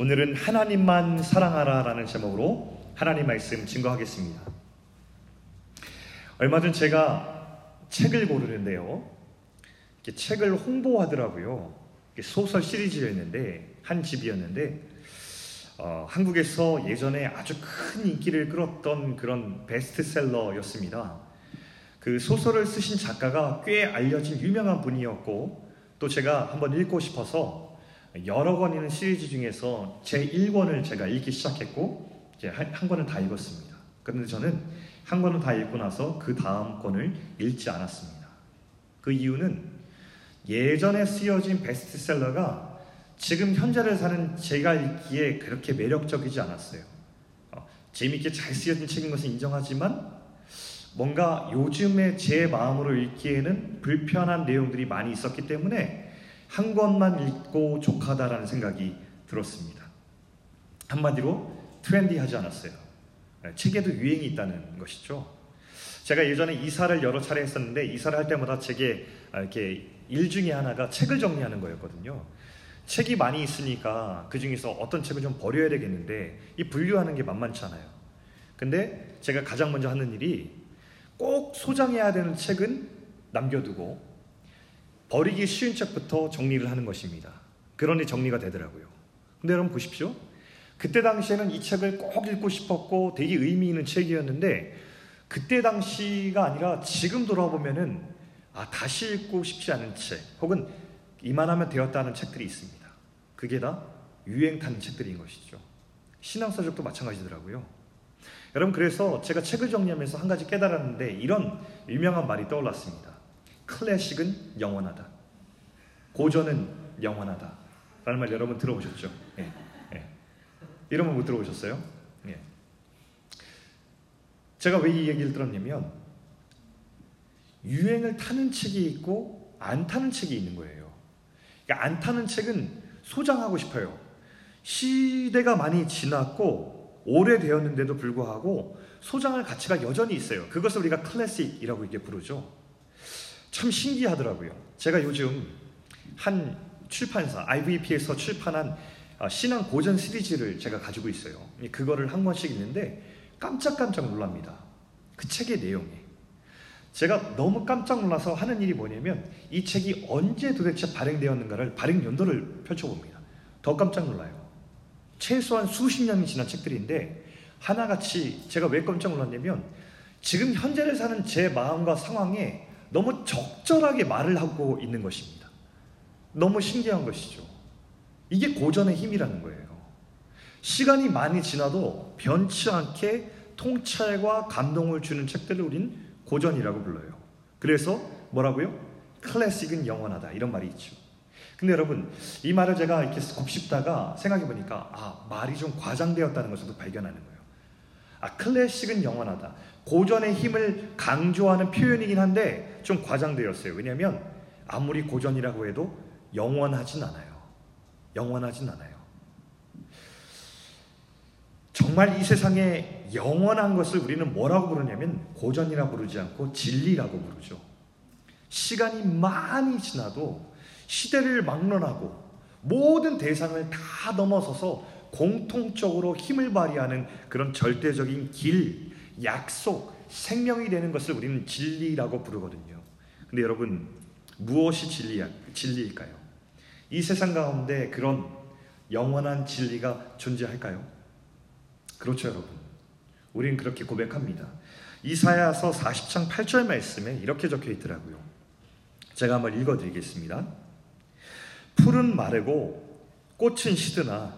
오늘은 하나님만 사랑하라 라는 제목으로 하나님 말씀 증거하겠습니다. 얼마 전 제가 책을 고르는데요. 책을 홍보하더라고요. 소설 시리즈였는데 한 집이었는데 어, 한국에서 예전에 아주 큰 인기를 끌었던 그런 베스트셀러였습니다. 그 소설을 쓰신 작가가 꽤 알려진 유명한 분이었고 또 제가 한번 읽고 싶어서 여러 권 있는 시리즈 중에서 제 1권을 제가 읽기 시작했고 이제 한, 한 권은 다 읽었습니다. 그런데 저는 한 권을 다 읽고 나서 그 다음 권을 읽지 않았습니다. 그 이유는 예전에 쓰여진 베스트셀러가 지금 현재를 사는 제가 읽기에 그렇게 매력적이지 않았어요. 어, 재밌게 잘 쓰여진 책인 것은 인정하지만 뭔가 요즘에 제 마음으로 읽기에는 불편한 내용들이 많이 있었기 때문에 한 권만 읽고 족하다라는 생각이 들었습니다. 한마디로 트렌디하지 않았어요. 네, 책에도 유행이 있다는 것이죠. 제가 예전에 이사를 여러 차례 했었는데 이사를 할 때마다 제게 이렇게 일 중에 하나가 책을 정리하는 거였거든요. 책이 많이 있으니까 그 중에서 어떤 책을 좀 버려야 되겠는데 이 분류하는 게 만만치 않아요. 근데 제가 가장 먼저 하는 일이 꼭 소장해야 되는 책은 남겨두고 버리기 쉬운 책부터 정리를 하는 것입니다. 그러니 정리가 되더라고요. 근데 여러분 보십시오. 그때 당시에는 이 책을 꼭 읽고 싶었고 되게 의미 있는 책이었는데 그때 당시가 아니라 지금 돌아보면은 아 다시 읽고 싶지 않은 책 혹은 이만하면 되었다는 책들이 있습니다. 그게 다 유행 타는 책들인 것이죠. 신앙서적도 마찬가지더라고요. 여러분 그래서 제가 책을 정리하면서 한 가지 깨달았는데 이런 유명한 말이 떠올랐습니다. 클래식은 영원하다. 고전은 영원하다. 라는 말 여러분 들어보셨죠? 예, 예. 이런 말 못 들어보셨어요? 예. 제가 왜 이 얘기를 들었냐면 유행을 타는 책이 있고 안 타는 책이 있는 거예요. 그러니까 안 타는 책은 소장하고 싶어요. 시대가 많이 지났고 오래되었는데도 불구하고 소장할 가치가 여전히 있어요. 그것을 우리가 클래식이라고 이게 부르죠. 참 신기하더라고요. 제가 요즘 한 출판사 IVP에서 출판한 아, 신앙 고전 시리즈를 제가 가지고 있어요. 그거를 한 권씩 읽는데 깜짝깜짝 놀랍니다. 그 책의 내용이. 제가 너무 깜짝 놀라서 하는 일이 뭐냐면 이 책이 언제 도대체 발행되었는가를 발행 연도를 펼쳐봅니다. 더 깜짝 놀라요. 최소한 수십 년이 지난 책들인데 하나같이 제가 왜 깜짝 놀랐냐면 지금 현재를 사는 제 마음과 상황에 너무 적절하게 말을 하고 있는 것입니다. 너무 신기한 것이죠. 이게 고전의 힘이라는 거예요. 시간이 많이 지나도 변치 않게 통찰과 감동을 주는 책들을 우린 고전이라고 불러요. 그래서 뭐라고요? 클래식은 영원하다. 이런 말이 있죠. 근데 여러분, 이 말을 제가 이렇게 곱씹다가 생각해 보니까, 아, 말이 좀 과장되었다는 것을 발견하는 거예요. 아, 클래식은 영원하다. 고전의 힘을 강조하는 표현이긴 한데, 좀 과장되었어요. 왜냐하면, 아무리 고전이라고 해도 영원하진 않아요. 영원하진 않아요. 정말 이 세상에 영원한 것을 우리는 뭐라고 부르냐면 고전이라 부르지 않고 진리라고 부르죠. 시간이 많이 지나도 시대를 막론하고 모든 대상을 다 넘어서서 공통적으로 힘을 발휘하는 그런 절대적인 길, 약속, 생명이 되는 것을 우리는 진리라고 부르거든요. 근데 여러분, 무엇이 진리야, 진리일까요? 이 세상 가운데 그런 영원한 진리가 존재할까요? 그렇죠, 여러분. 우린 그렇게 고백합니다. 이사야서 40장 8절 말씀에 이렇게 적혀 있더라고요. 제가 한번 읽어 드리겠습니다. 풀은 마르고 꽃은 시드나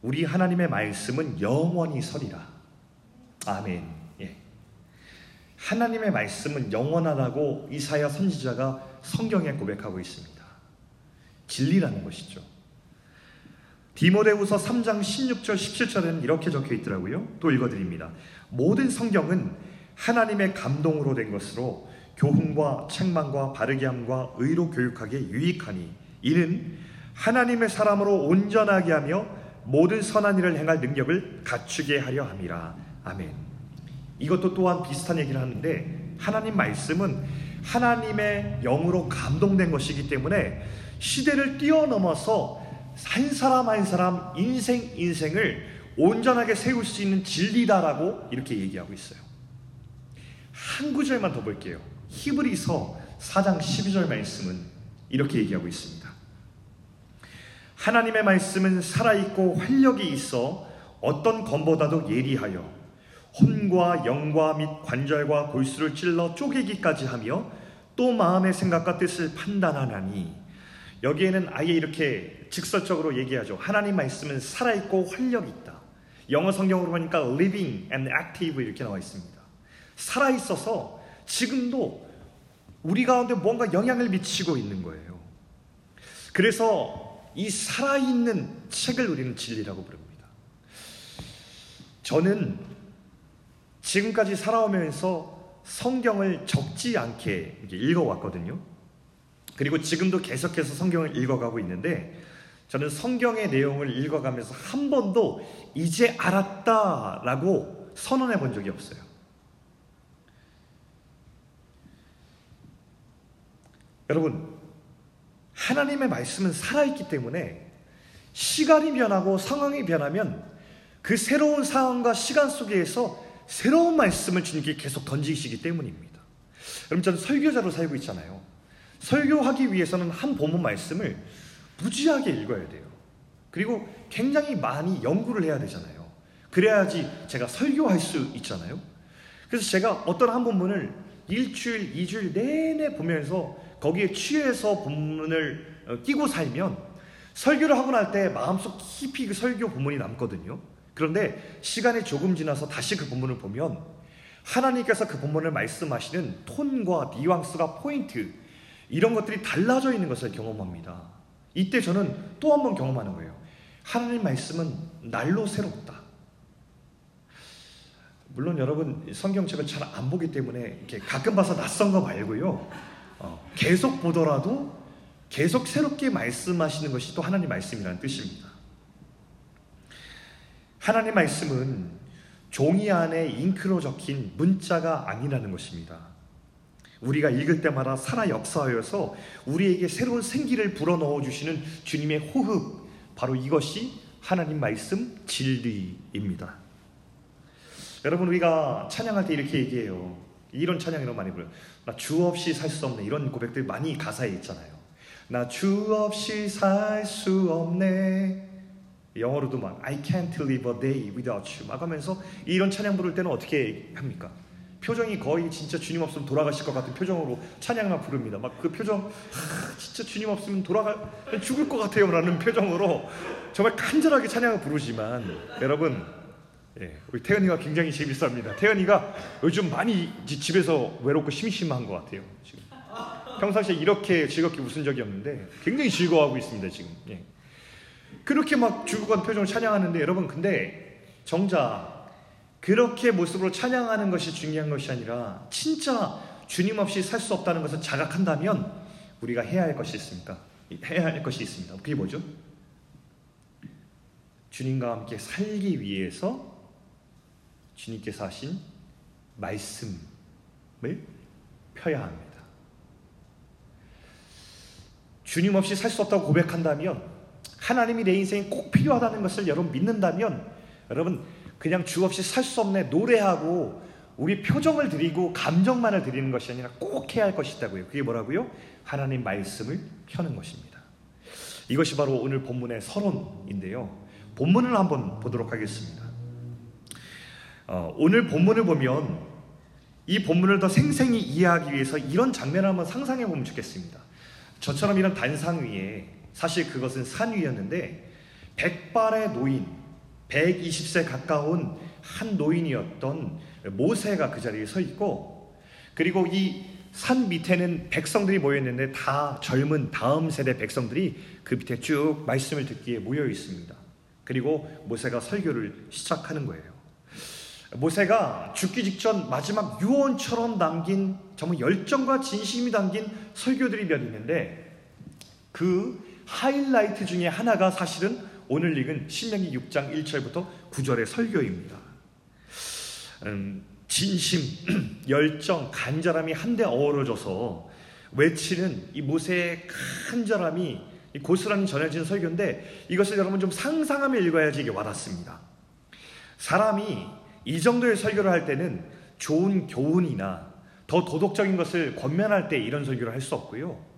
우리 하나님의 말씀은 영원히 서리라. 아멘. 예. 하나님의 말씀은 영원하다고 이사야 선지자가 성경에 고백하고 있습니다. 진리라는 것이죠. 디모데후서 3장 16절 17절에는 이렇게 적혀 있더라고요. 또 읽어 드립니다. 모든 성경은 하나님의 감동으로 된 것으로 교훈과 책망과 바르게 함과 의로 교육하기에 유익하니 이는 하나님의 사람으로 온전하게 하며 모든 선한 일을 행할 능력을 갖추게 하려 함이라. 아멘. 이것도 또한 비슷한 얘기를 하는데 하나님 말씀은 하나님의 영으로 감동된 것이기 때문에 시대를 뛰어넘어서 한 사람 한 사람 인생 인생을 온전하게 세울 수 있는 진리다라고 이렇게 얘기하고 있어요. 한 구절만 더 볼게요. 히브리서 4장 12절 말씀은 이렇게 얘기하고 있습니다. 하나님의 말씀은 살아있고 활력이 있어 어떤 검보다도 예리하여 혼과 영과 및 관절과 골수를 찔러 쪼개기까지 하며 또 마음의 생각과 뜻을 판단하나니 여기에는 아예 이렇게 직설적으로 얘기하죠. 하나님 말씀은 살아있고 활력이 있다. 영어 성경으로 보니까 living and active 이렇게 나와 있습니다. 살아있어서 지금도 우리 가운데 뭔가 영향을 미치고 있는 거예요. 그래서 이 살아있는 책을 우리는 진리라고 부릅니다. 저는 지금까지 살아오면서 성경을 적지 않게 읽어왔거든요. 그리고 지금도 계속해서 성경을 읽어가고 있는데 저는 성경의 내용을 읽어가면서 한 번도 이제 알았다라고 선언해 본 적이 없어요. 여러분, 하나님의 말씀은 살아있기 때문에 시간이 변하고 상황이 변하면 그 새로운 상황과 시간 속에서 새로운 말씀을 주님께 계속 던지시기 때문입니다. 여러분, 저는 설교자로 살고 있잖아요. 설교하기 위해서는 한 본문 말씀을 무지하게 읽어야 돼요. 그리고 굉장히 많이 연구를 해야 되잖아요. 그래야지 제가 설교할 수 있잖아요. 그래서 제가 어떤 한 본문을 일주일, 이주일 내내 보면서 거기에 취해서 본문을 어, 끼고 살면 설교를 하고 날 때 마음속 깊이 그 설교 본문이 남거든요. 그런데 시간이 조금 지나서 다시 그 본문을 보면 하나님께서 그 본문을 말씀하시는 톤과 뉘앙스가 포인트 이런 것들이 달라져 있는 것을 경험합니다. 이때 저는 또 한 번 경험하는 거예요. 하나님 말씀은 날로 새롭다. 물론 여러분 성경책을 잘 안 보기 때문에 이렇게 가끔 봐서 낯선 거 말고요. 어, 계속 보더라도 계속 새롭게 말씀하시는 것이 또 하나님 말씀이라는 뜻입니다. 하나님 말씀은 종이 안에 잉크로 적힌 문자가 아니라는 것입니다. 우리가 읽을 때마다 살아 역사하여서 우리에게 새로운 생기를 불어넣어 주시는 주님의 호흡, 바로 이것이 하나님 말씀 진리입니다. 여러분 우리가 찬양할 때 이렇게 얘기해요. 이런 찬양이 너무 많이 불러요. 나 주 없이 살 수 없네. 이런 고백들 많이 가사에 있잖아요. 나 주 없이 살 수 없네. 영어로도 막 I can't live a day without you 막 하면서 이런 찬양 부를 때는 어떻게 합니까? 표정이 거의 진짜 주님 없으면 돌아가실 것 같은 표정으로 찬양만 부릅니다. 막 그 표정, 하, 진짜 주님 없으면 돌아가 죽을 것 같아요. 라는 표정으로 정말 간절하게 찬양을 부르지만 여러분, 예, 우리 태연이가 굉장히 재밌습니다. 태연이가 요즘 많이 집에서 외롭고 심심한 것 같아요. 지금 평상시에 이렇게 즐겁게 웃은 적이 없는데 굉장히 즐거워하고 있습니다. 지금. 예. 그렇게 막 죽어간 표정을 찬양하는데 여러분 근데 정작 그렇게 모습으로 찬양하는 것이 중요한 것이 아니라 진짜 주님 없이 살 수 없다는 것을 자각한다면 우리가 해야 할 것이 있습니까? 해야 할 것이 있습니다. 그게 뭐죠? 주님과 함께 살기 위해서 주님께서 하신 말씀을 펴야 합니다. 주님 없이 살 수 없다고 고백한다면 하나님이 내 인생에 꼭 필요하다는 것을 여러분 믿는다면 여러분 그냥 주 없이 살 수 없네 노래하고 우리 표정을 드리고 감정만을 드리는 것이 아니라 꼭 해야 할 것이 있다고요. 그게 뭐라고요? 하나님 말씀을 펴는 것입니다. 이것이 바로 오늘 본문의 서론인데요. 본문을 한번 보도록 하겠습니다. 어, 오늘 본문을 보면 이 본문을 더 생생히 이해하기 위해서 이런 장면을 한번 상상해 보면 좋겠습니다. 저처럼 이런 단상 위에 사실 그것은 산 위였는데 백발의 노인 120세 가까운 한 노인이었던 모세가 그 자리에 서 있고 그리고 이 산 밑에는 백성들이 모여 있는데 다 젊은 다음 세대 백성들이 그 밑에 쭉 말씀을 듣기에 모여 있습니다. 그리고 모세가 설교를 시작하는 거예요. 모세가 죽기 직전 마지막 유언처럼 남긴 정말 열정과 진심이 담긴 설교들이 몇 있는데 그 하이라이트 중에 하나가 사실은 오늘 읽은 신명기 6장 1절부터 9절의 설교입니다. 음, 진심, 열정, 간절함이 한데 어우러져서 외치는 이 모세의 간절함이 고스란히 전해진 설교인데 이것을 여러분 좀 상상하며 읽어야지 이게 와닿습니다. 사람이 이 정도의 설교를 할 때는 좋은 교훈이나 더 도덕적인 것을 권면할 때 이런 설교를 할 수 없고요.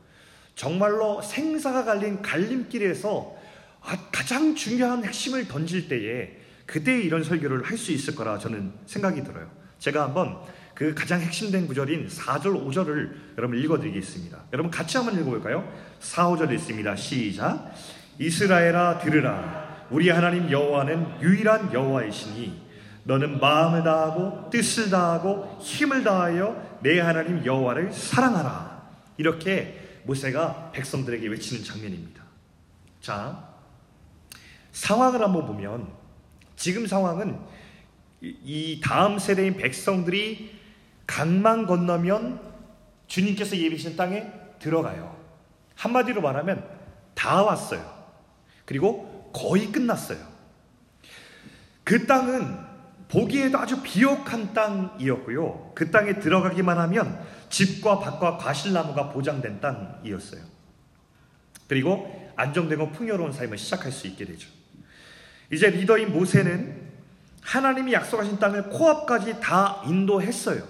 정말로 생사가 갈린 갈림길에서 아, 가장 중요한 핵심을 던질 때에 그때 이런 설교를 할 수 있을 거라 저는 생각이 들어요. 제가 한번 그 가장 핵심된 구절인 4절, 5절을 여러분 읽어드리겠습니다. 여러분 같이 한번 읽어볼까요? 4, 5절 읽습니다. 시작. 이스라엘아 들으라. 우리 하나님 여호와는 유일한 여호와이시니 너는 마음을 다하고 뜻을 다하고 힘을 다하여 내 하나님 여호와를 사랑하라. 이렇게 모세가 백성들에게 외치는 장면입니다. 자, 상황을 한번 보면 지금 상황은 이 다음 세대인 백성들이 강만 건너면 주님께서 예비신 땅에 들어가요. 한마디로 말하면 다 왔어요. 그리고 거의 끝났어요. 그 땅은 보기에도 아주 비옥한 땅이었고요. 그 땅에 들어가기만 하면 집과 밭과 과실나무가 보장된 땅이었어요. 그리고 안정되고 풍요로운 삶을 시작할 수 있게 되죠. 이제 리더인 모세는 하나님이 약속하신 땅을 코앞까지 다 인도했어요.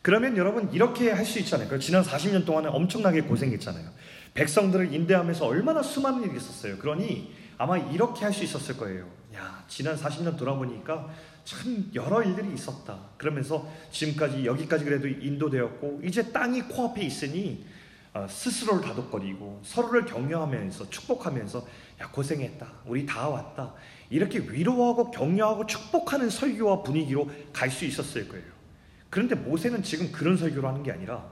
그러면 여러분 이렇게 할 수 있잖아요. 지난 40년 동안은 엄청나게 고생했잖아요. 백성들을 인도하면서 얼마나 수많은 일이 있었어요. 그러니 아마 이렇게 할 수 있었을 거예요. 야, 지난 40년 돌아보니까 참 여러 일들이 있었다. 그러면서 지금까지 여기까지 그래도 인도되었고 이제 땅이 코앞에 있으니 어, 스스로를 다독거리고 서로를 격려하면서 축복하면서 야 고생했다. 우리 다 왔다. 이렇게 위로하고 격려하고 축복하는 설교와 분위기로 갈 수 있었을 거예요. 그런데 모세는 지금 그런 설교를 하는 게 아니라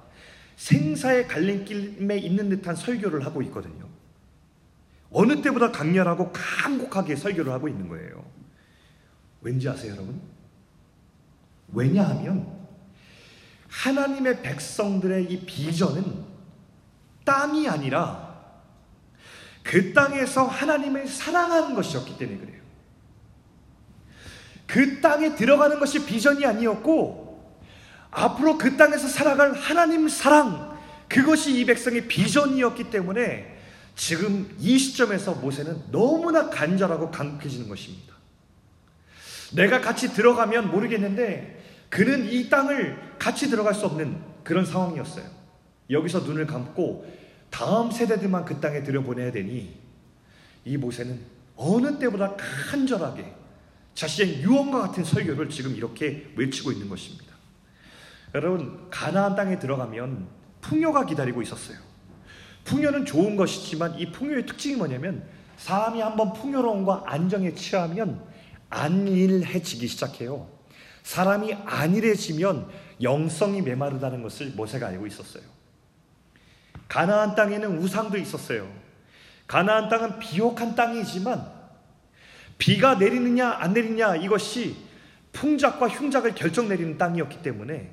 생사의 갈림길에 있는 듯한 설교를 하고 있거든요. 어느 때보다 강렬하고 간곡하게 설교를 하고 있는 거예요. 왠지 아세요, 여러분? 왜냐하면 하나님의 백성들의 이 비전은 땅이 아니라 그 땅에서 하나님을 사랑하는 것이었기 때문에 그래요. 그 땅에 들어가는 것이 비전이 아니었고 앞으로 그 땅에서 살아갈 하나님 사랑 그것이 이 백성의 비전이었기 때문에 지금 이 시점에서 모세는 너무나 간절하고 강력해지는 것입니다. 내가 같이 들어가면 모르겠는데 그는 이 땅을 같이 들어갈 수 없는 그런 상황이었어요. 여기서 눈을 감고 다음 세대들만 그 땅에 들여보내야 되니 이 모세는 어느 때보다 간절하게 자신의 유언과 같은 설교를 지금 이렇게 외치고 있는 것입니다. 여러분 가나안 땅에 들어가면 풍요가 기다리고 있었어요. 풍요는 좋은 것이지만 이 풍요의 특징이 뭐냐면 사람이 한번 풍요로움과 안정에 취하면 안일해지기 시작해요. 사람이 안일해지면 영성이 메마르다는 것을 모세가 알고 있었어요. 가나안 땅에는 우상도 있었어요. 가나안 땅은 비옥한 땅이지만 비가 내리느냐 안 내리느냐 이것이 풍작과 흉작을 결정 내리는 땅이었기 때문에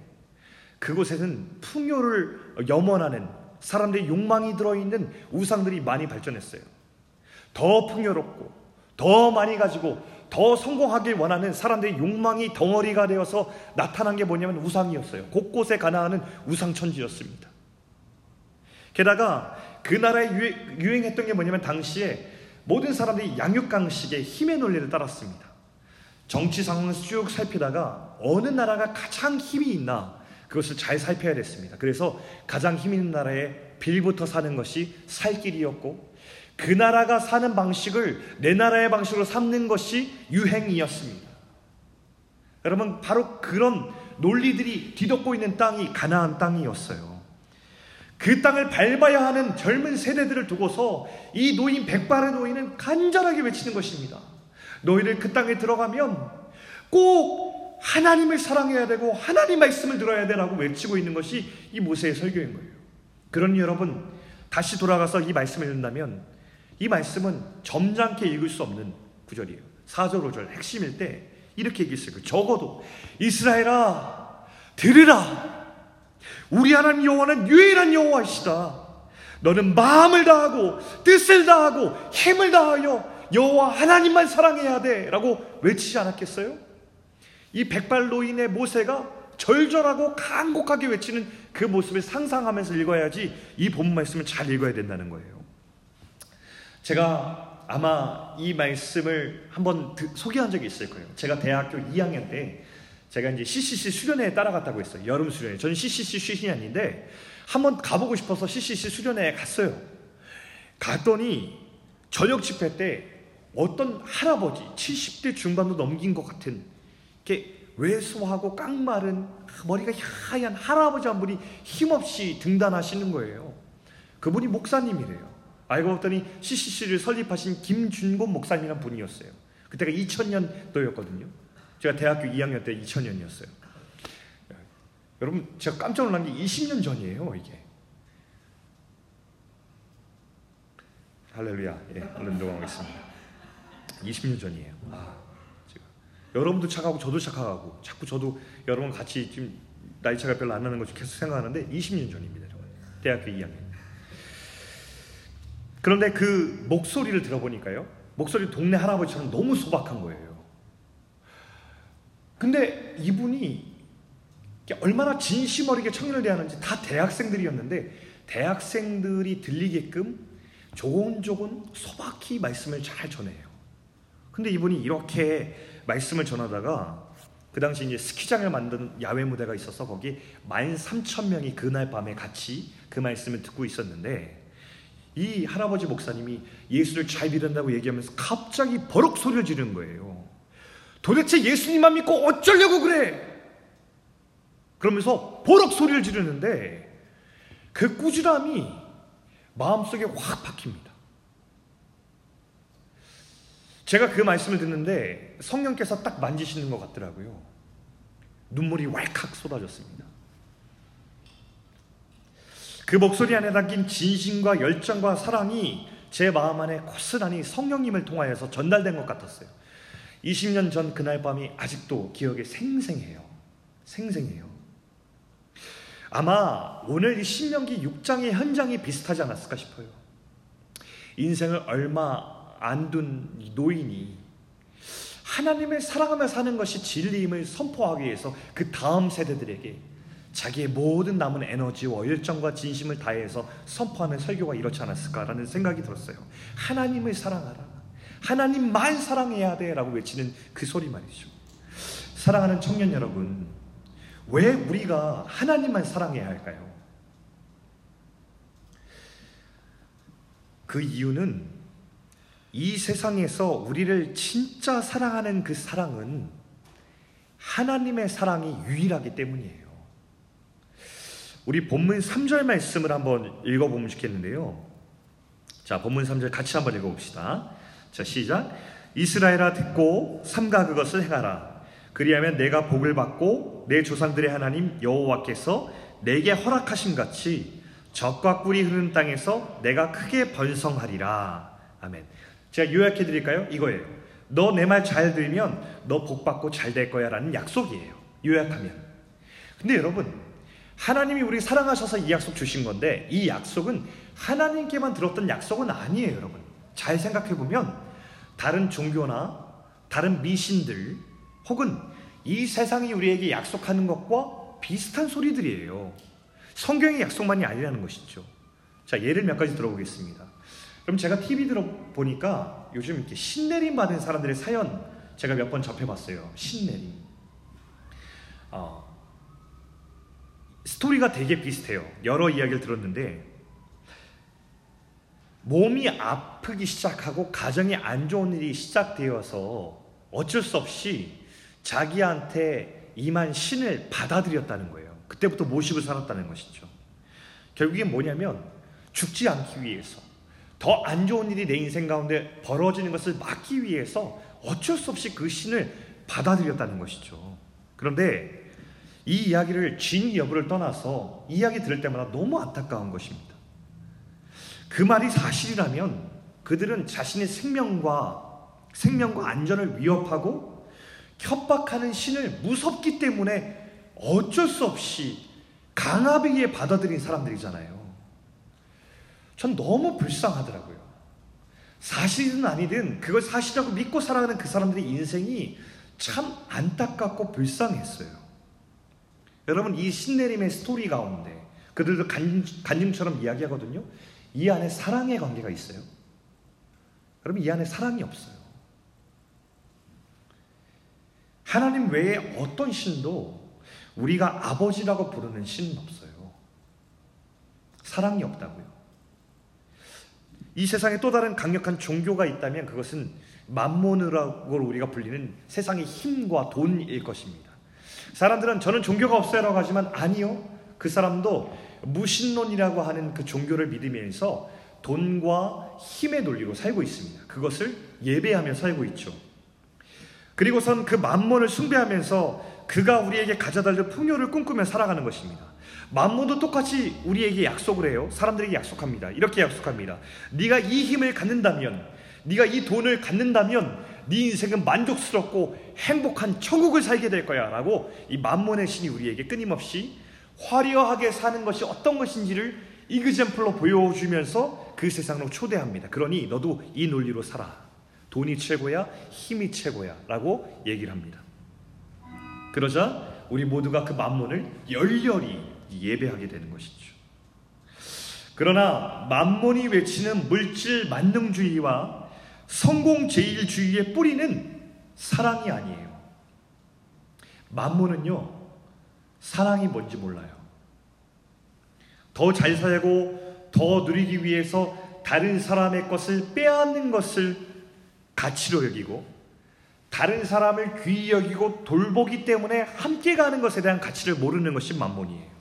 그곳에는 풍요를 염원하는 사람들의 욕망이 들어있는 우상들이 많이 발전했어요. 더 풍요롭고 더 많이 가지고 더 성공하길 원하는 사람들의 욕망이 덩어리가 되어서 나타난 게 뭐냐면 우상이었어요. 곳곳에 가나안은 우상천지였습니다. 게다가 그 나라에 유행 했던 게 뭐냐면 당시에 모든 사람들이 양육강식의 힘의 논리를 따랐습니다. 정치 상황을 쭉 살피다가 어느 나라가 가장 힘이 있나 그것을 잘 살펴야 됐습니다. 그래서 가장 힘 있는 나라에 빌부터 사는 것이 살 길이었고 그 나라가 사는 방식을 내 나라의 방식으로 삼는 것이 유행이었습니다. 여러분 바로 그런 논리들이 뒤덮고 있는 땅이 가나안 땅이었어요. 그 땅을 밟아야 하는 젊은 세대들을 두고서 이 노인 백발의 노인은 간절하게 외치는 것입니다. 너희들 그 땅에 들어가면 꼭 하나님을 사랑해야 되고 하나님 말씀을 들어야 되라고 외치고 있는 것이 이 모세의 설교인 거예요. 그러니 여러분 다시 돌아가서 이 말씀을 읽는다면 이 말씀은 점잖게 읽을 수 없는 구절이에요. 4절 5절 핵심일 때 이렇게 얘기했어요. 적어도 이스라엘아 들으라 우리 하나님 여호와는 유일한 여호와이시다. 너는 마음을 다하고 뜻을 다하고 힘을 다하여 여호와 하나님만 사랑해야 돼라고 외치지 않았겠어요? 이 백발노인의 모세가 절절하고 간곡하게 외치는 그 모습을 상상하면서 읽어야지 이본 말씀을 잘 읽어야 된다는 거예요. 제가 아마 이 말씀을 한번 소개한 적이 있을 거예요. 제가 대학교 2학년 때 제가 이제 CCC 수련회에 따라갔다고 했어요. 여름 수련회. 저는 CCC 출신이 아닌데 한번 가보고 싶어서 CCC 수련회에 갔어요. 갔더니 저녁 집회 때 어떤 할아버지 70대 중반도 넘긴 것 같은 이렇게 왜소하고 깡마른 머리가 하얀 할아버지 한 분이 힘없이 등단하시는 거예요. 그분이 목사님이래요. 알고 봤더니 CCC를 설립하신 김준곤 목사님이란 분이었어요. 그때가 2000년도였거든요. 제가 대학교 2학년 때 2000년이었어요. 여러분, 제가 깜짝 놀란 게 20년 전이에요, 이게. 할렐루야. 예, 얼른 들어가겠습니다. 20년 전이에요. 아, 지금. 여러분도 착하고 저도 착하고 자꾸 저도 여러분 같이 지금 나이 차가 별로 안 나는 거 계속 생각하는데 20년 전입니다. 정말. 대학교 2학년. 그런데 그 목소리를 들어보니까요. 목소리 동네 할아버지처럼 너무 소박한 거예요. 근데 이분이 얼마나 진심 어리게 청년을 대하는지 다 대학생들이었는데 대학생들이 들리게끔 조곤조곤 소박히 말씀을 잘 전해요. 근데 이분이 이렇게 말씀을 전하다가 그 당시 이제 스키장을 만든 야외 무대가 있어서 거기 만 삼천 명이 그날 밤에 같이 그 말씀을 듣고 있었는데 이 할아버지 목사님이 예수를 잘 믿는다고 얘기하면서 갑자기 버럭 소리를 지르는 거예요. 도대체 예수님만 믿고 어쩌려고 그래? 그러면서 버럭 소리를 지르는데 그 꾸지람이 마음속에 확 박힙니다. 제가 그 말씀을 듣는데 성령께서 딱 만지시는 것 같더라고요. 눈물이 왈칵 쏟아졌습니다. 그 목소리 안에 담긴 진심과 열정과 사랑이 제 마음 안에 고스란히 성령님을 통하여서 전달된 것 같았어요. 20년 전 그날 밤이 아직도 기억에 생생해요. 생생해요. 아마 오늘 이 신명기 6장의 현장이 비슷하지 않았을까 싶어요. 인생을 얼마 안 둔 노인이 하나님을 사랑하며 사는 것이 진리임을 선포하기 위해서 그 다음 세대들에게 자기의 모든 남은 에너지와 열정과 진심을 다해서 선포하는 설교가 이렇지 않았을까라는 생각이 들었어요. 하나님을 사랑하라. 하나님만 사랑해야 돼. 라고 외치는 그 소리 말이죠. 사랑하는 청년 여러분, 왜 우리가 하나님만 사랑해야 할까요? 그 이유는 이 세상에서 우리를 진짜 사랑하는 그 사랑은 하나님의 사랑이 유일하기 때문이에요. 우리 본문 3절 말씀을 한번 읽어보면 좋겠는데요. 자, 본문 3절 같이 한번 읽어봅시다. 자, 시작. 이스라엘아 듣고 삼가 그것을 행하라. 그리하면 내가 복을 받고 내 조상들의 하나님 여호와께서 내게 허락하신 같이 적과 꿀이 흐르는 땅에서 내가 크게 번성하리라. 아멘. 제가 요약해 드릴까요? 이거예요. 너 내 말 잘 들으면 너 복 받고 잘 될 거야 라는 약속이에요. 요약하면. 근데 여러분, 하나님이 우리 사랑하셔서 이 약속 주신 건데 이 약속은 하나님께만 들었던 약속은 아니에요, 여러분. 잘 생각해 보면 다른 종교나 다른 미신들 혹은 이 세상이 우리에게 약속하는 것과 비슷한 소리들이에요. 성경의 약속만이 아니라는 것이죠. 자, 예를 몇 가지 들어보겠습니다. 그럼 제가 TV 들어보니까 요즘 이렇게 신내림 받은 사람들의 사연 제가 몇 번 접해봤어요. 신내림. 어, 스토리가 되게 비슷해요. 여러 이야기를 들었는데 몸이 아프기 시작하고 가정이 안 좋은 일이 시작되어서 어쩔 수 없이 자기한테 임한 신을 받아들였다는 거예요. 그때부터 모시고 살았다는 것이죠. 결국에 뭐냐면 죽지 않기 위해서 더 안 좋은 일이 내 인생 가운데 벌어지는 것을 막기 위해서 어쩔 수 없이 그 신을 받아들였다는 것이죠. 그런데 이 이야기를 진 여부를 떠나서 이야기 들을 때마다 너무 안타까운 것입니다. 그 말이 사실이라면 그들은 자신의 생명과 생명과 안전을 위협하고 협박하는 신을 무섭기 때문에 어쩔 수 없이 강압에 받아들인 사람들이잖아요. 전 너무 불쌍하더라고요. 사실은 아니든 그걸 사실이라고 믿고 살아가는 그 사람들의 인생이 참 안타깝고 불쌍했어요. 여러분 이 신내림의 스토리 가운데 그들도 간, 간증처럼 이야기하거든요. 이 안에 사랑의 관계가 있어요. 그러면 이 안에 사랑이 없어요. 하나님 외에 어떤 신도 우리가 아버지라고 부르는 신은 없어요. 사랑이 없다고요. 이 세상에 또 다른 강력한 종교가 있다면 그것은 만몬이라고 우리가 불리는 세상의 힘과 돈일 것입니다. 사람들은 저는 종교가 없어요라고 하지만 아니요. 그 사람도 무신론이라고 하는 그 종교를 믿으면서 돈과 힘의 논리로 살고 있습니다. 그것을 예배하며 살고 있죠. 그리고선 그 만몬을 숭배하면서 그가 우리에게 가져달릴 풍요를 꿈꾸며 살아가는 것입니다. 만몬도 똑같이 우리에게 약속을 해요. 사람들에게 약속합니다. 이렇게 약속합니다. 네가 이 힘을 갖는다면, 네가 이 돈을 갖는다면 네 인생은 만족스럽고 행복한 천국을 살게 될 거야 라고 이 만몬의 신이 우리에게 끊임없이 화려하게 사는 것이 어떤 것인지를 이그젠플로 보여주면서 그 세상으로 초대합니다. 그러니 너도 이 논리로 살아. 돈이 최고야, 힘이 최고야 라고 얘기를 합니다. 그러자 우리 모두가 그 만몬을 열렬히 예배하게 되는 것이죠. 그러나 만몬이 외치는 물질 만능주의와 성공제일주의의 뿌리는 사랑이 아니에요. 만몬은요, 사랑이 뭔지 몰라요. 더 잘 살고 더 누리기 위해서 다른 사람의 것을 빼앗는 것을 가치로 여기고 다른 사람을 귀히 여기고 돌보기 때문에 함께 가는 것에 대한 가치를 모르는 것이 만몬이에요.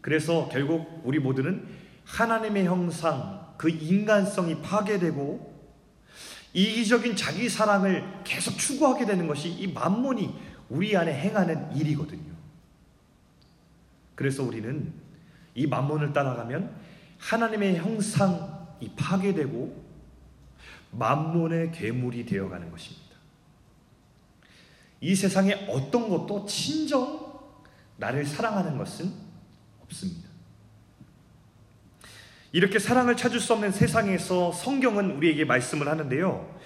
그래서 결국 우리 모두는 하나님의 형상, 그 인간성이 파괴되고 이기적인 자기 사랑을 계속 추구하게 되는 것이 이 만몬이 우리 안에 행하는 일이거든요. 그래서 우리는 이 만몬을 따라가면 하나님의 형상이 파괴되고 만몬의 괴물이 되어가는 것입니다. 이 세상에 어떤 것도 진정 나를 사랑하는 것은 없습니다. 이렇게 사랑을 찾을 수 없는 세상에서 성경은 우리에게 말씀을 하는데요.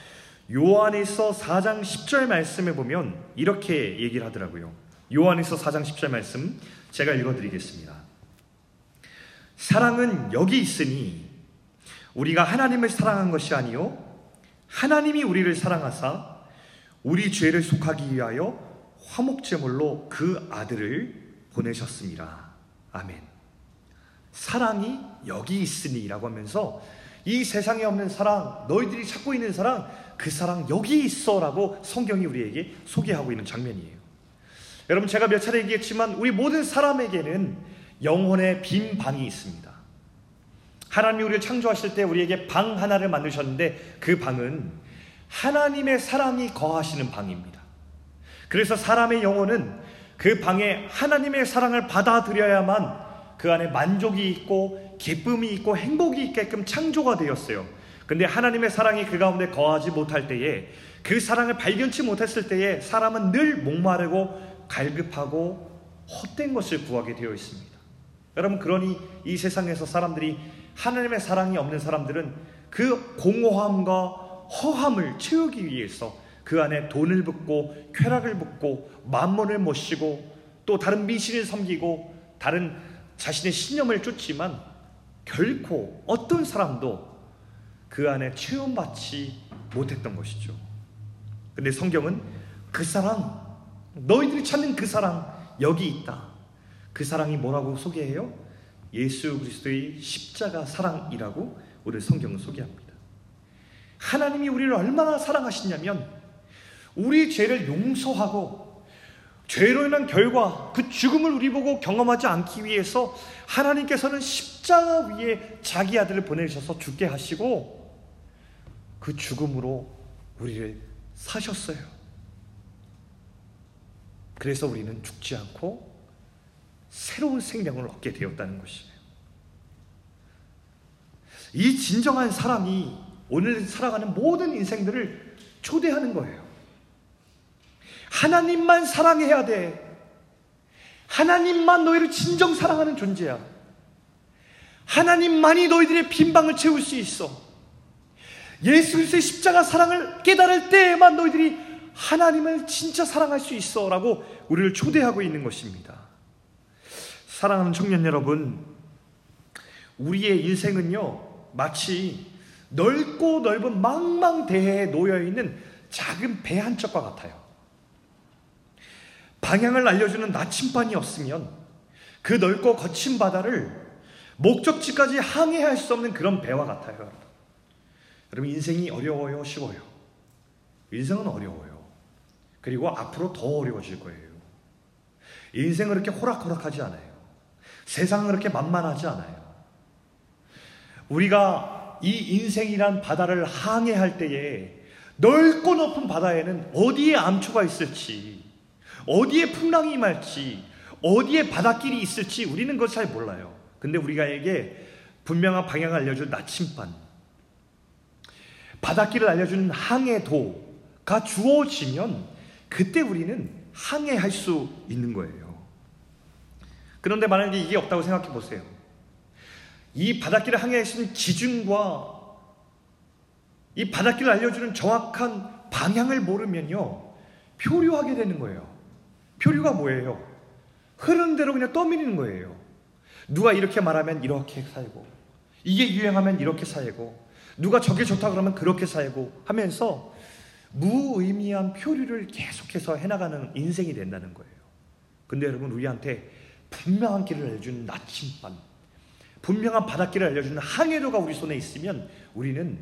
요한에서 4장 10절 말씀에 보면 이렇게 얘기를 하더라고요. 요한에서 4장 10절 말씀 제가 읽어드리겠습니다. 사랑은 여기 있으니 우리가 하나님을 사랑한 것이 아니요 하나님이 우리를 사랑하사 우리 죄를 속하기 위하여 화목제물로 그 아들을 보내셨습니다. 아멘. 사랑이 여기 있으니라고 하면서 이 세상에 없는 사랑, 너희들이 찾고 있는 사랑, 그 사랑 여기 있어라고 성경이 우리에게 소개하고 있는 장면이에요. 여러분 제가 몇 차례 얘기했지만 우리 모든 사람에게는 영혼의 빈 방이 있습니다. 하나님이 우리를 창조하실 때 우리에게 방 하나를 만드셨는데 그 방은 하나님의 사랑이 거하시는 방입니다. 그래서 사람의 영혼은 그 방에 하나님의 사랑을 받아들여야만 그 안에 만족이 있고 기쁨이 있고 행복이 있게끔 창조가 되었어요. 근데 하나님의 사랑이 그 가운데 거하지 못할 때에 그 사랑을 발견치 못했을 때에 사람은 늘 목마르고 갈급하고 헛된 것을 구하게 되어 있습니다. 여러분 그러니 이 세상에서 사람들이 하나님의 사랑이 없는 사람들은 그 공허함과 허함을 채우기 위해서 그 안에 돈을 붓고 쾌락을 붓고 만문을 모시고 또 다른 미신을 섬기고 다른 자신의 신념을 쫓지만 결코 어떤 사람도 그 안에 체험받지 못했던 것이죠. 근데 성경은 그 사랑, 너희들이 찾는 그 사랑 여기 있다. 그 사랑이 뭐라고 소개해요? 예수 그리스도의 십자가 사랑이라고 우리 성경은 소개합니다. 하나님이 우리를 얼마나 사랑하시냐면 우리 죄를 용서하고 죄로 인한 결과 그 죽음을 우리 보고 경험하지 않기 위해서 하나님께서는 십자가 위에 자기 아들을 보내셔서 죽게 하시고 그 죽음으로 우리를 사셨어요. 그래서 우리는 죽지 않고 새로운 생명을 얻게 되었다는 것이에요. 이 진정한 사랑이 오늘 살아가는 모든 인생들을 초대하는 거예요. 하나님만 사랑해야 돼. 하나님만 너희를 진정 사랑하는 존재야. 하나님만이 너희들의 빈방을 채울 수 있어. 예수 그리스도의 십자가 사랑을 깨달을 때에만 너희들이 하나님을 진짜 사랑할 수 있어라고 우리를 초대하고 있는 것입니다. 사랑하는 청년 여러분, 우리의 인생은요, 마치 넓고 넓은 망망대해에 놓여 있는 작은 배 한 척과 같아요. 방향을 알려주는 나침반이 없으면 그 넓고 거친 바다를 목적지까지 항해할 수 없는 그런 배와 같아요, 여러분. 인생이 어려워요, 쉬워요? 인생은 어려워요. 그리고 앞으로 더 어려워질 거예요. 인생은 그렇게 호락호락하지 않아요. 세상은 그렇게 만만하지 않아요. 우리가 이 인생이란 바다를 항해할 때에 넓고 높은 바다에는 어디에 암초가 있을지, 어디에 풍랑이 임할지, 어디에 바닷길이 있을지 우리는 그걸 잘 몰라요. 근데 우리가에게 분명한 방향을 알려줄 나침반, 바닷길을 알려주는 항해도가 주어지면 그때 우리는 항해할 수 있는 거예요. 그런데 만약에 이게 없다고 생각해 보세요. 이 바닷길을 항해할 수 있는 기준과 이 바닷길을 알려주는 정확한 방향을 모르면요. 표류하게 되는 거예요. 표류가 뭐예요? 흐르는 대로 그냥 떠밀리는 거예요. 누가 이렇게 말하면 이렇게 살고, 이게 유행하면 이렇게 살고, 누가 저게 좋다 그러면 그렇게 살고 하면서 무의미한 표류를 계속해서 해나가는 인생이 된다는 거예요. 근데 여러분, 우리한테 분명한 길을 알려주는 나침반, 분명한 바닷길을 알려주는 항해로가 우리 손에 있으면 우리는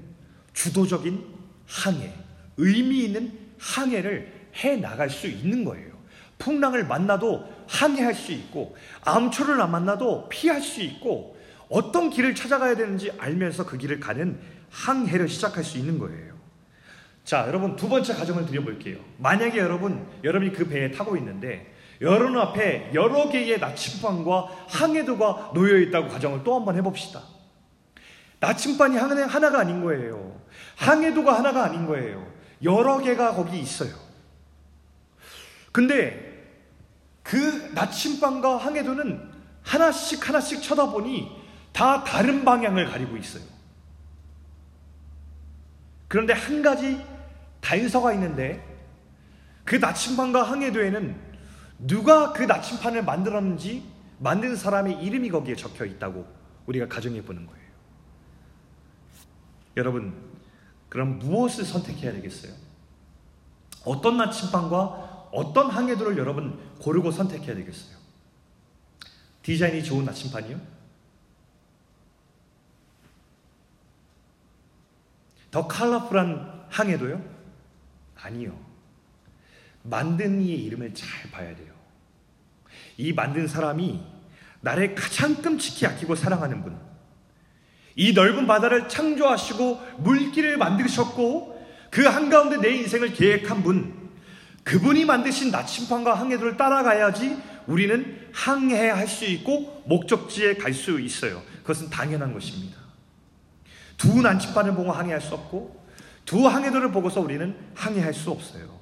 주도적인 항해, 의미 있는 항해를 해 나갈 수 있는 거예요. 풍랑을 만나도 항해할 수 있고, 암초를 안 만나도 피할 수 있고, 어떤 길을 찾아가야 되는지 알면서 그 길을 가는 항해를 시작할 수 있는 거예요. 자, 여러분 두 번째 가정을 드려볼게요. 만약에 여러분, 여러분이 그 배에 타고 있는데, 여러분 앞에 여러 개의 나침반과 항해도가 놓여 있다고 가정을 또 한번 해봅시다. 나침반이 하나가 아닌 거예요. 항해도가 하나가 아닌 거예요. 여러 개가 거기 있어요. 근데 그 나침반과 항해도는 하나씩 하나씩 쳐다보니 다 다른 방향을 가리고 있어요. 그런데 한 가지 단서가 있는데 그 나침반과 항해도에는 누가 그 나침판을 만들었는지 만든 사람의 이름이 거기에 적혀 있다고 우리가 가정해 보는 거예요. 여러분, 그럼 무엇을 선택해야 되겠어요? 어떤 나침반과 어떤 항해도를 여러분 고르고 선택해야 되겠어요? 디자인이 좋은 나침반이요? 더 컬러풀한 항해도요? 아니요. 만든 이의 이름을 잘 봐야 돼요. 이 만든 사람이 나를 가장 끔찍히 아끼고 사랑하는 분. 이 넓은 바다를 창조하시고 물길을 만드셨고 그 한가운데 내 인생을 계획한 분. 그분이 만드신 나침반과 항해도를 따라가야지 우리는 항해할 수 있고 목적지에 갈 수 있어요. 그것은 당연한 것입니다. 두 나침반을 보고 항해할 수 없고 두 항해도를 보고서 우리는 항해할 수 없어요.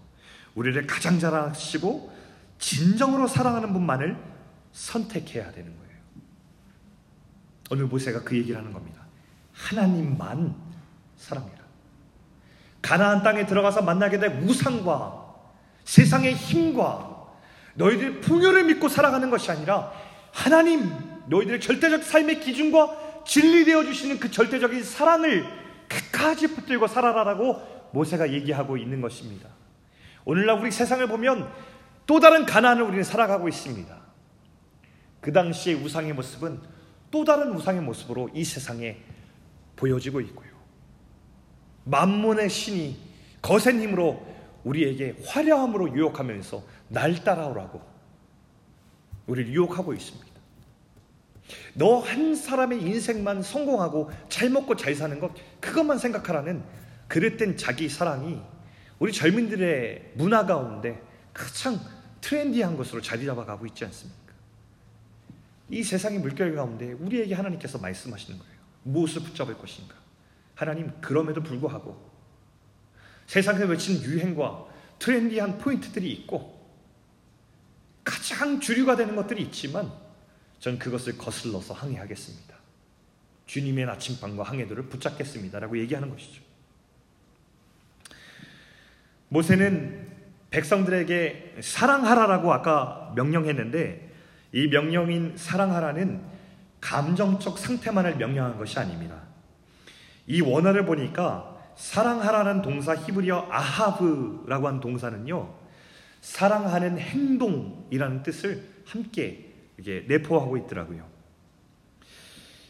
우리를 가장 잘 아시고 진정으로 사랑하는 분만을 선택해야 되는 거예요. 오늘 모세가 그 얘기를 하는 겁니다. 하나님만 사랑해라. 가나안 땅에 들어가서 만나게 될 우상과 세상의 힘과 너희들 풍요를 믿고 살아가는 것이 아니라 하나님 너희들의 절대적 삶의 기준과 진리 되어 주시는 그 절대적인 사랑을 끝까지 붙들고 살아라라고 모세가 얘기하고 있는 것입니다. 오늘날 우리 세상을 보면 또 다른 가난을 우리는 살아가고 있습니다. 그 당시의 우상의 모습은 또 다른 우상의 모습으로 이 세상에 보여지고 있고요. 만문의 신이 거센 힘으로 우리에게 화려함으로 유혹하면서 날 따라오라고 우리를 유혹하고 있습니다. 너 한 사람의 인생만 성공하고 잘 먹고 잘 사는 것 그것만 생각하라는 그릇된 자기 사랑이 우리 젊은이들의 문화 가운데 가장 트렌디한 것으로 자리 잡아가고 있지 않습니까? 이 세상의 물결 가운데 우리에게 하나님께서 말씀하시는 거예요. 무엇을 붙잡을 것인가? 하나님 그럼에도 불구하고 세상에 외치는 유행과 트렌디한 포인트들이 있고 가장 주류가 되는 것들이 있지만 전 그것을 거슬러서 항해하겠습니다. 주님의 나침반과 항해도를 붙잡겠습니다라고 얘기하는 것이죠. 모세는 백성들에게 사랑하라라고 아까 명령했는데 이 명령인 사랑하라는 감정적 상태만을 명령한 것이 아닙니다. 이 원어를 보니까 사랑하라는 동사 히브리어 아하브라고 하는 동사는요. 사랑하는 행동이라는 뜻을 함께 이게 내포하고 있더라고요.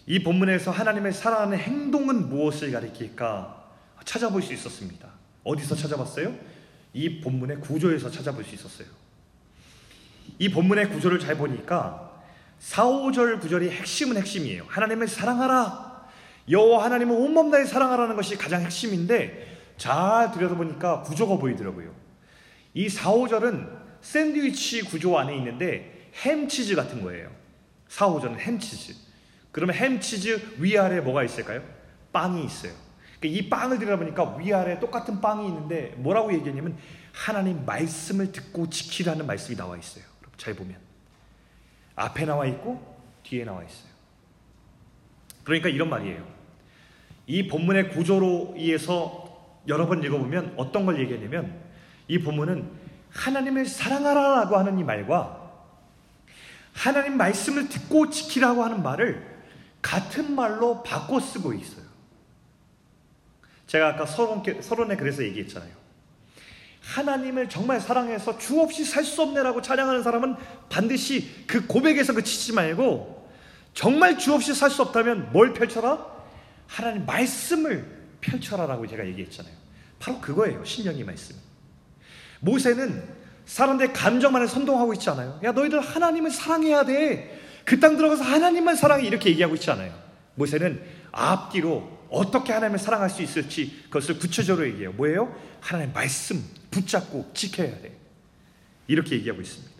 이 본문에서 하나님의 사랑하는 행동은 무엇을 가리킬까 찾아볼 수 있었습니다. 어디서 찾아봤어요? 이 본문의 구조에서 찾아볼 수 있었어요. 이 본문의 구조를 잘 보니까 4, 5절 구절이 핵심은 핵심이에요. 하나님을 사랑하라. 여호와 하나님을 온몸 다해 사랑하라는 것이 가장 핵심인데 잘 들여다보니까 구조가 보이더라고요. 이 4, 5절은 샌드위치 구조 안에 있는데 햄치즈 같은 거예요. 4, 5절은 햄치즈. 그러면 햄치즈 위아래 뭐가 있을까요? 빵이 있어요. 그러니까 이 빵을 들여다보니까 위아래 똑같은 빵이 있는데 뭐라고 얘기하냐면 하나님 말씀을 듣고 지키라는 말씀이 나와 있어요. 잘 보면 앞에 나와 있고 뒤에 나와 있어요. 그러니까 이런 말이에요. 이 본문의 구조로 의해서 여러 번 읽어보면 어떤 걸 얘기하냐면 이 본문은 하나님을 사랑하라라고 하는 이 말과 하나님 말씀을 듣고 지키라고 하는 말을 같은 말로 바꿔 쓰고 있어요. 제가 아까 서론께, 서론에 그래서 얘기했잖아요. 하나님을 정말 사랑해서 주 없이 살 수 없네라고 찬양하는 사람은 반드시 그 고백에서 그치지 말고 정말 주 없이 살 수 없다면 뭘 펼쳐라? 하나님 말씀을 펼쳐라라고 제가 얘기했잖아요. 바로 그거예요. 신령이 말씀. 모세는 사람들의 감정만을 선동하고 있지 않아요. 야 너희들 하나님을 사랑해야 돼. 그 땅 들어가서 하나님만 사랑해 이렇게 얘기하고 있지 않아요. 모세는 앞뒤로 어떻게 하나님을 사랑할 수 있을지 그것을 구체적으로 얘기해요. 뭐예요? 하나님 말씀 붙잡고 지켜야 돼. 이렇게 얘기하고 있습니다.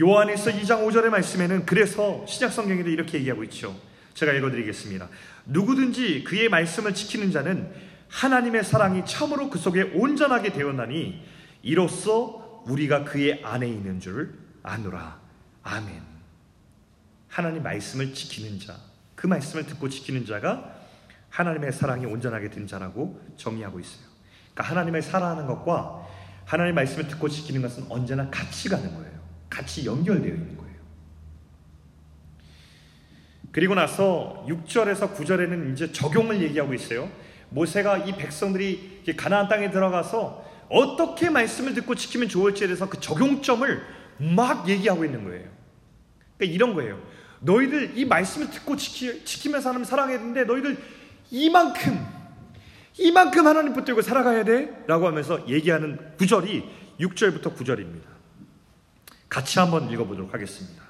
요한에서 2장 5절의 말씀에는 그래서 신약 성경에도 이렇게 얘기하고 있죠. 제가 읽어드리겠습니다. 누구든지 그의 말씀을 지키는 자는 하나님의 사랑이 참으로 그 속에 온전하게 되었나니 이로써 우리가 그의 안에 있는 줄 아노라. 아멘. 하나님 말씀을 지키는 자, 그 말씀을 듣고 지키는 자가 하나님의 사랑이 온전하게 된 자라고 정의하고 있어요. 그러니까 하나님을 사랑하는 것과 하나님의 말씀을 듣고 지키는 것은 언제나 같이 가는 거예요. 같이 연결되어 있는 거예요. 그리고 나서 6절에서 9절에는 이제 적용을 얘기하고 있어요. 모세가 이 백성들이 가나안 땅에 들어가서 어떻게 말씀을 듣고 지키면 좋을지에 대해서 그 적용점을 막 얘기하고 있는 거예요. 그러니까 이런 거예요. 너희들 이 말씀을 듣고 지키, 지키면서 하나님 사랑해야 되는데 너희들 이만큼 이만큼 하나님 붙들고 살아가야 돼 라고 하면서 얘기하는 구절이 6절부터 9절입니다. 같이 한번 읽어보도록 하겠습니다.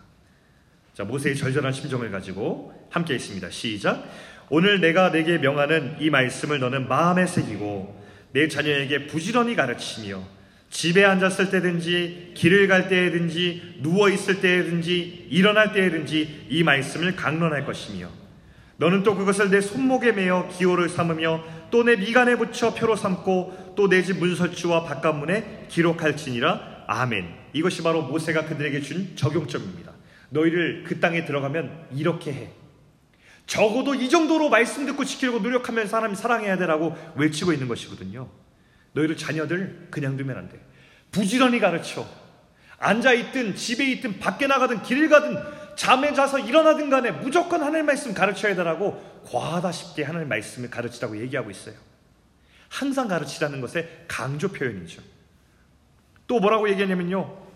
자, 모세의 절절한 심정을 가지고 함께 있습니다. 시작. 오늘 내가 내게 명하는 이 말씀을 너는 마음에 새기고 내 자녀에게 부지런히 가르치며 집에 앉았을 때든지 길을 갈 때든지 누워 있을 때든지 일어날 때든지 이 말씀을 강론할 것이며 너는 또 그것을 내 손목에 매어 기호를 삼으며 또 내 미간에 붙여 표로 삼고 또 내 집 문설주와 바깥문에 기록할지니라 아멘. 이것이 바로 모세가 그들에게 준 적용점입니다. 너희를 그 땅에 들어가면 이렇게 해. 적어도 이 정도로 말씀 듣고 지키려고 노력하면 사람이 사랑해야 되라고 외치고 있는 것이거든요. 너희들 자녀들 그냥 두면 안 돼. 부지런히 가르쳐. 앉아있든 집에 있든 밖에 나가든 길 가든 잠에 자서 일어나든 간에 무조건 하나님 말씀 가르쳐야 되라고 과하다 싶게 하나님 말씀을 가르치라고 얘기하고 있어요. 항상 가르치라는 것의 강조 표현이죠. 또 뭐라고 얘기하냐면요.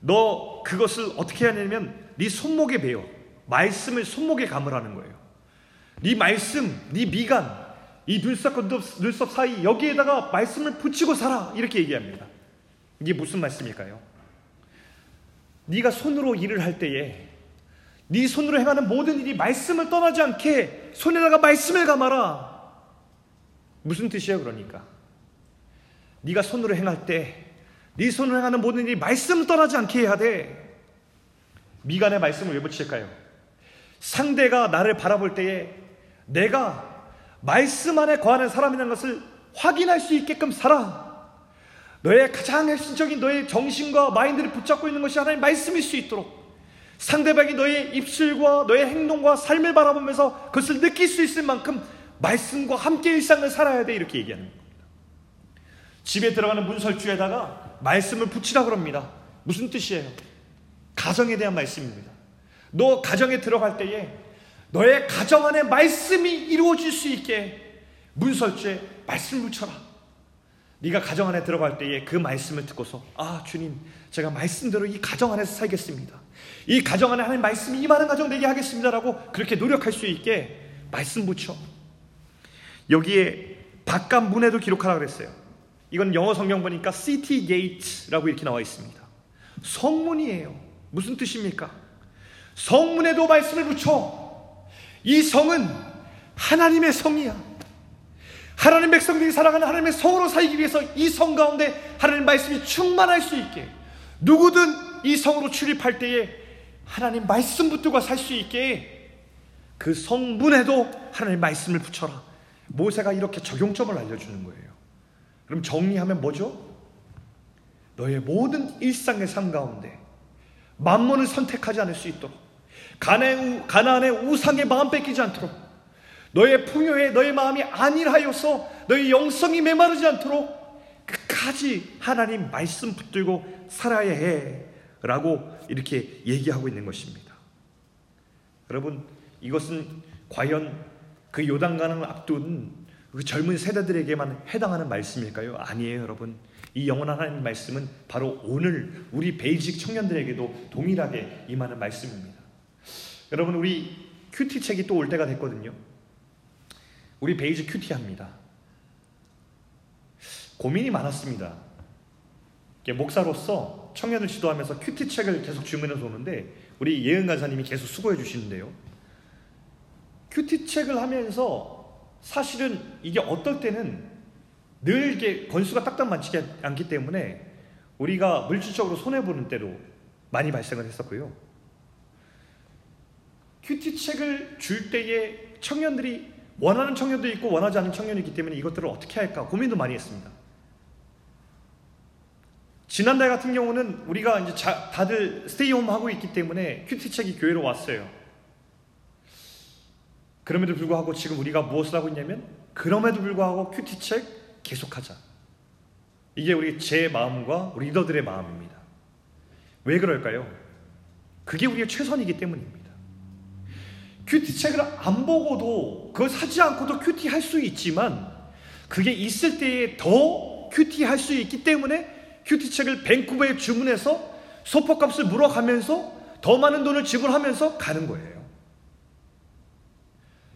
너 그것을 어떻게 하냐면 네 손목에 베어 말씀을 손목에 감으라는 거예요. 네 말씀, 네 미간, 이 눈썹과 눈썹 사이 여기에다가 말씀을 붙이고 살아 이렇게 얘기합니다. 이게 무슨 말씀일까요? 네가 손으로 일을 할 때에 네 손으로 행하는 모든 일이 말씀을 떠나지 않게 손에다가 말씀을 감아라. 무슨 뜻이에요, 그러니까? 네가 손으로 행할 때 네 손으로 행하는 모든 일이 말씀을 떠나지 않게 해야 돼. 미간에 말씀을 왜 붙일까요? 상대가 나를 바라볼 때에 내가 말씀 안에 거하는 사람이라는 것을 확인할 수 있게끔 살아. 너의 가장 핵심적인 너의 정신과 마인드를 붙잡고 있는 것이 하나님 말씀일 수 있도록 상대방이 너의 입술과 너의 행동과 삶을 바라보면서 그것을 느낄 수 있을 만큼 말씀과 함께 일상을 살아야 돼 이렇게 얘기하는 겁니다. 집에 들어가는 문설주에다가 말씀을 붙이라 그럽니다. 무슨 뜻이에요? 가정에 대한 말씀입니다. 너 가정에 들어갈 때에 너의 가정 안에 말씀이 이루어질 수 있게 문설주에 말씀을 묻혀라. 네가 가정 안에 들어갈 때에 그 말씀을 듣고서 아 주님 제가 말씀대로 이 가정 안에서 살겠습니다. 이 가정 안에 하나님 말씀이 임하는 가정 되게 하겠습니다라고 그렇게 노력할 수 있게 말씀 붙여. 여기에 바깥 문에도 기록하라 그랬어요. 이건 영어 성경 보니까 city gate라고 이렇게 나와 있습니다. 성문이에요. 무슨 뜻입니까? 성문에도 말씀을 붙여. 이 성은 하나님의 성이야. 하나님 백성들이 살아가는 하나님의 성으로 살기 위해서 이 성 가운데 하나님 말씀이 충만할 수 있게 누구든 이 성으로 출입할 때에 하나님 말씀 붙들고 살 수 있게 그 성문에도 하나님 말씀을 붙여라. 모세가 이렇게 적용점을 알려주는 거예요. 그럼 정리하면 뭐죠? 너의 모든 일상의 삶 가운데 만문을 선택하지 않을 수 있도록 가나안의 우상의 마음 뺏기지 않도록 너의 풍요에 너의 마음이 안일하여서 너의 영성이 메마르지 않도록 끝까지 하나님 말씀 붙들고 살아야 해 라고 이렇게 얘기하고 있는 것입니다. 여러분 이것은 과연 그 요단강을 앞둔 그 젊은 세대들에게만 해당하는 말씀일까요? 아니에요, 여러분. 이 영원한 하나님 말씀은 바로 오늘 우리 베이직 청년들에게도 동일하게 임하는 말씀입니다. 여러분, 우리 큐티 책이 또 올 때가 됐거든요. 우리 베이직 큐티 합니다. 고민이 많았습니다. 목사로서 청년을 지도하면서 큐티 책을 계속 주문해서 오는데 우리 예은 간사님이 계속 수고해 주시는데요. 큐티 책을 하면서 사실은 이게 어떨 때는 늘 이게 건수가 딱딱 맞지 않기 때문에 우리가 물질적으로 손해보는 때도 많이 발생을 했었고요. 큐티 책을 줄 때에 청년들이 원하는 청년도 있고 원하지 않는 청년이 있기 때문에 이것들을 어떻게 할까 고민도 많이 했습니다. 지난달 같은 경우는 우리가 이제 자, 다들 stay home 하고 있기 때문에 큐티 책이 교회로 왔어요. 그럼에도 불구하고 지금 우리가 무엇을 하고 있냐면 그럼에도 불구하고 큐티 책 계속하자. 이게 우리 제 마음과 우리 리더들의 마음입니다. 왜 그럴까요? 그게 우리의 최선이기 때문입니다. 큐티 책을 안 보고도 그걸 사지 않고도 큐티 할 수 있지만 그게 있을 때에 더 큐티 할 수 있기 때문에 큐티 책을 밴쿠버에 주문해서 소포값을 물어가면서 더 많은 돈을 지불하면서 가는 거예요.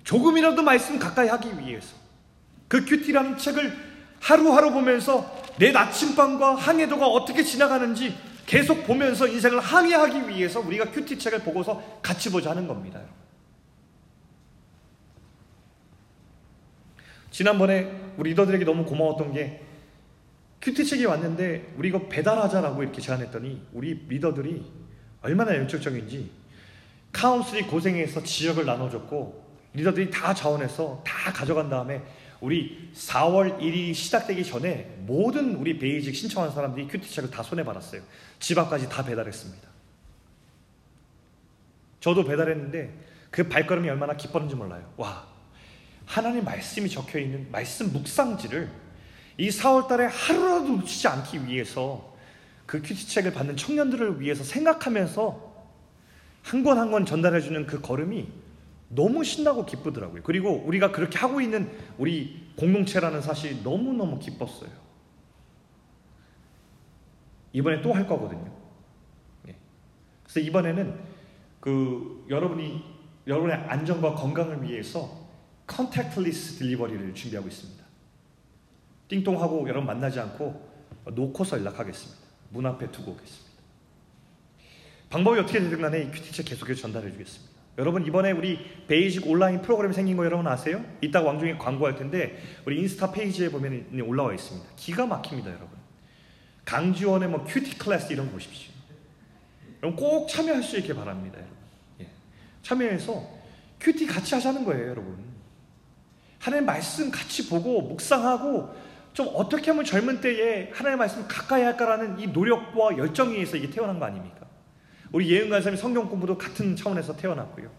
조금이라도 말씀 가까이 하기 위해서 그 큐티라는 책을 하루하루 보면서 내 나침반과 항해도가 어떻게 지나가는지 계속 보면서 인생을 항해하기 위해서 우리가 큐티 책을 보고서 같이 보자 하는 겁니다. 지난번에 우리 리더들에게 너무 고마웠던 게 큐티 책이 왔는데 우리 이거 배달하자라고 이렇게 제안했더니 우리 리더들이 얼마나 열정적인지 council이 고생해서 지역을 나눠줬고 리더들이 다 자원해서 다 가져간 다음에 우리 4월 1일이 시작되기 전에 모든 우리 베이직 신청한 사람들이 큐티책을 다 손에 받았어요. 집 앞까지 다 배달했습니다. 저도 배달했는데 그 발걸음이 얼마나 기뻤는지 몰라요. 와, 하나님 말씀이 적혀 있는 말씀 묵상지를 이 4월 달에 하루라도 놓치지 않기 위해서 그 큐티책을 받는 청년들을 위해서 생각하면서 한 권 한 권 전달해주는 그 걸음이 너무 신나고 기쁘더라고요. 그리고 우리가 그렇게 하고 있는 우리 공동체라는 사실이 너무너무 기뻤어요. 이번에 또 할 거거든요. 예. 그래서 이번에는 그 여러분이 여러분의 안전과 건강을 위해서 contactless delivery를 준비하고 있습니다. 띵동하고 여러분 만나지 않고 놓고서 연락하겠습니다. 문 앞에 두고 오겠습니다. 방법이 어떻게 되든 간에 이 큐티책 계속해서 전달해 주겠습니다. 여러분 이번에 우리 베이직 온라인 프로그램 생긴 거 여러분 아세요? 이따 광고 중에 광고할 텐데 우리 인스타 페이지에 보면 올라와 있습니다. 기가 막힙니다, 여러분. 강지원의 뭐 큐티 클래스 이런 거 보십시오. 여러분 꼭 참여할 수 있게 바랍니다, 여러분. 예. 참여해서 큐티 같이 하자는 거예요, 여러분. 하나님 말씀 같이 보고 묵상하고 좀 어떻게 하면 젊은 때에 하나님의 말씀 가까이 할까라는 이 노력과 열정에 의해서 이게 태어난 거 아닙니까? 우리 예은 간사님 성경 공부도 같은 차원에서 태어났고요.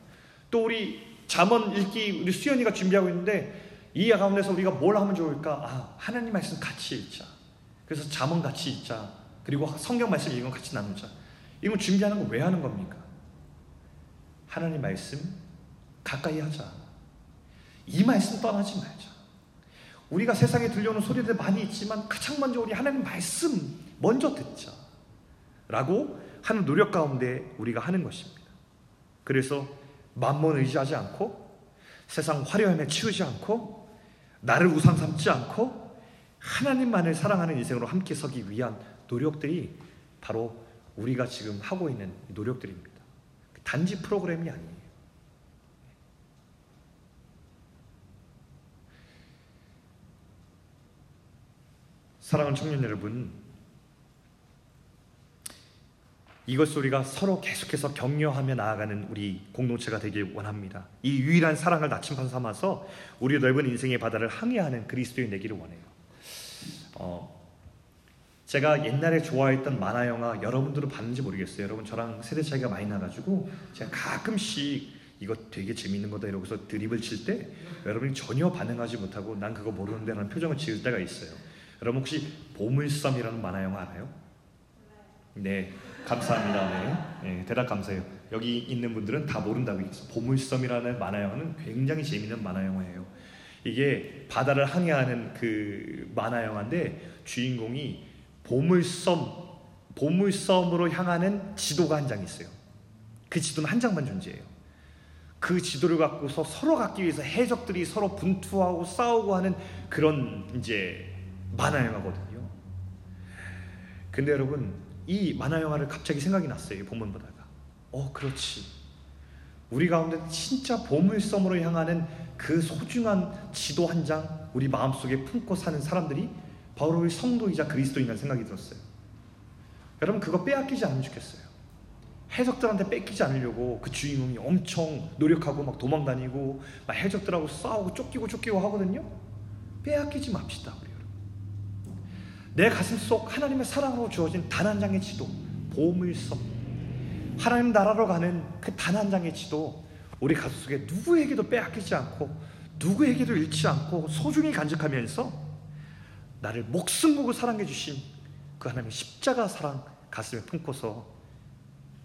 또 우리 잠언 읽기 우리 수연이가 준비하고 있는데 이 가운데서 우리가 뭘 하면 좋을까? 아, 하나님 말씀 같이 읽자. 그래서 잠언 같이 읽자. 그리고 성경 말씀 읽은 같이 나누자. 이건 준비하는 거 왜 하는 겁니까? 하나님 말씀 가까이 하자. 이 말씀 떠나지 말자. 우리가 세상에 들려오는 소리들 많이 있지만 가장 먼저 우리 하나님 말씀 먼저 듣자. 라고 하는 노력 가운데 우리가 하는 것입니다. 그래서 만몬 의지하지 않고 세상 화려함에 치우지 않고 나를 우상 삼지 않고 하나님만을 사랑하는 인생으로 함께 서기 위한 노력들이 바로 우리가 지금 하고 있는 노력들입니다. 단지 프로그램이 아니에요. 사랑하는 청년 여러분, 이것 우리가 서로 계속해서 격려하며 나아가는 우리 공동체가 되길 원합니다. 이 유일한 사랑을 나침반 삼아서 우리 넓은 인생의 바다를 항해하는 그리스도인 되기를 원해요. 어, 제가 옛날에 좋아했던 만화 영화 여러분들은 봤는지 모르겠어요. 여러분 저랑 세대 차이가 많이 나가지고 제가 가끔씩 이거 되게 재밌는 거다 이러고서 드립을 칠 때 여러분이 전혀 반응하지 못하고 난 그거 모르는데 라는 표정을 지을 때가 있어요. 여러분 혹시 보물섬이라는 만화 영화 알아요? 네, 감사합니다. 네, 네, 대답 감사해요. 여기 있는 분들은 다 모른다고 했어. 보물섬이라는 만화 영화는 굉장히 재밌는 만화 영화예요. 이게 바다를 항해하는 그 만화 영화인데 주인공이 보물섬 보물섬으로 향하는 지도가 한 장 있어요. 그 지도는 한 장만 존재해요. 그 지도를 갖고서 서로 갖기 위해서 해적들이 서로 분투하고 싸우고 하는 그런 이제 만화 영화거든요. 근데 여러분 이 만화 영화를 갑자기 생각이 났어요. 본문 보다가. 어, 그렇지. 우리 가운데 진짜 보물섬으로 향하는 그 소중한 지도 한 장 우리 마음속에 품고 사는 사람들이 바로 우리 성도이자 그리스도인이라는 생각이 들었어요. 여러분 그거 빼앗기지 않으면 좋겠어요. 해적들한테 뺏기지 않으려고 그 주인공이 엄청 노력하고 막 도망다니고 막 해적들하고 싸우고 쫓기고 쫓기고 하거든요. 빼앗기지 맙시다 우리. 내 가슴 속 하나님의 사랑으로 주어진 단 한 장의 지도 보물섬 하나님 나라로 가는 그 단 한 장의 지도 우리 가슴 속에 누구에게도 빼앗기지 않고 누구에게도 잃지 않고 소중히 간직하면서 나를 목숨 보고 사랑해 주신 그 하나님의 십자가 사랑 가슴에 품고서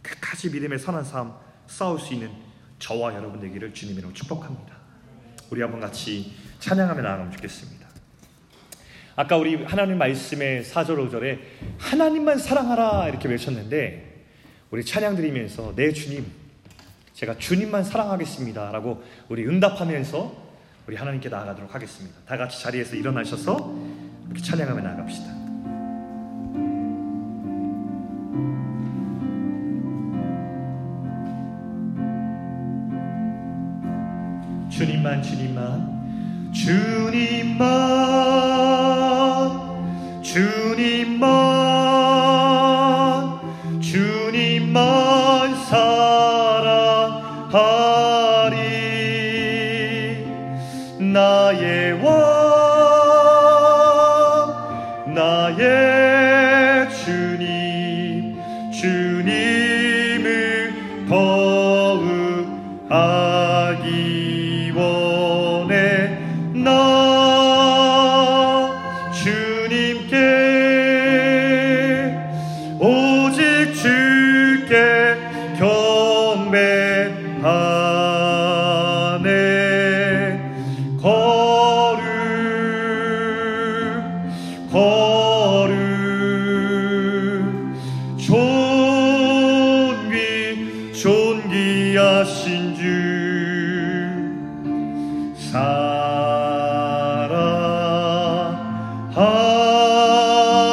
끝까지 믿음의 선한 삶 싸울 수 있는 저와 여러분 되기를 주님으로 축복합니다. 우리 한번 같이 찬양하며 나아가면 좋겠습니다. 아까 우리 하나님 말씀의 4절 5절에 하나님만 사랑하라 이렇게 외쳤는데 우리 찬양 드리면서 내 주님 제가 주님만 사랑하겠습니다라고 우리 응답하면서 우리 하나님께 나아가도록 하겠습니다. 다 같이 자리에서 일어나셔서 이렇게 찬양하며 나갑시다. 주님만 주님만 주님만 주님만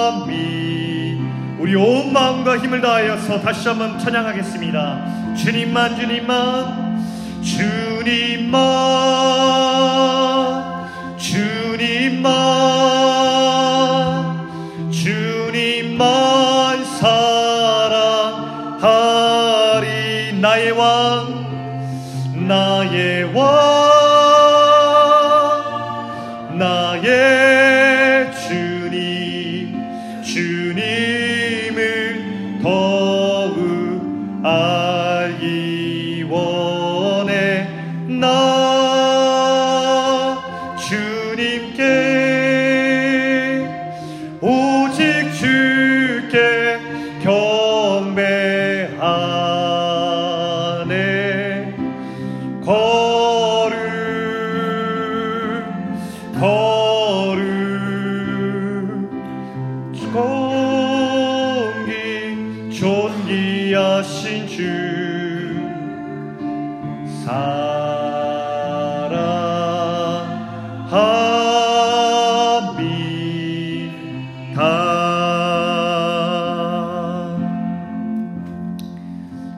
사랑함이 우리 온 마음과 힘을 다하여서 다시 한번 찬양하겠습니다. 주님만 주님만 주님만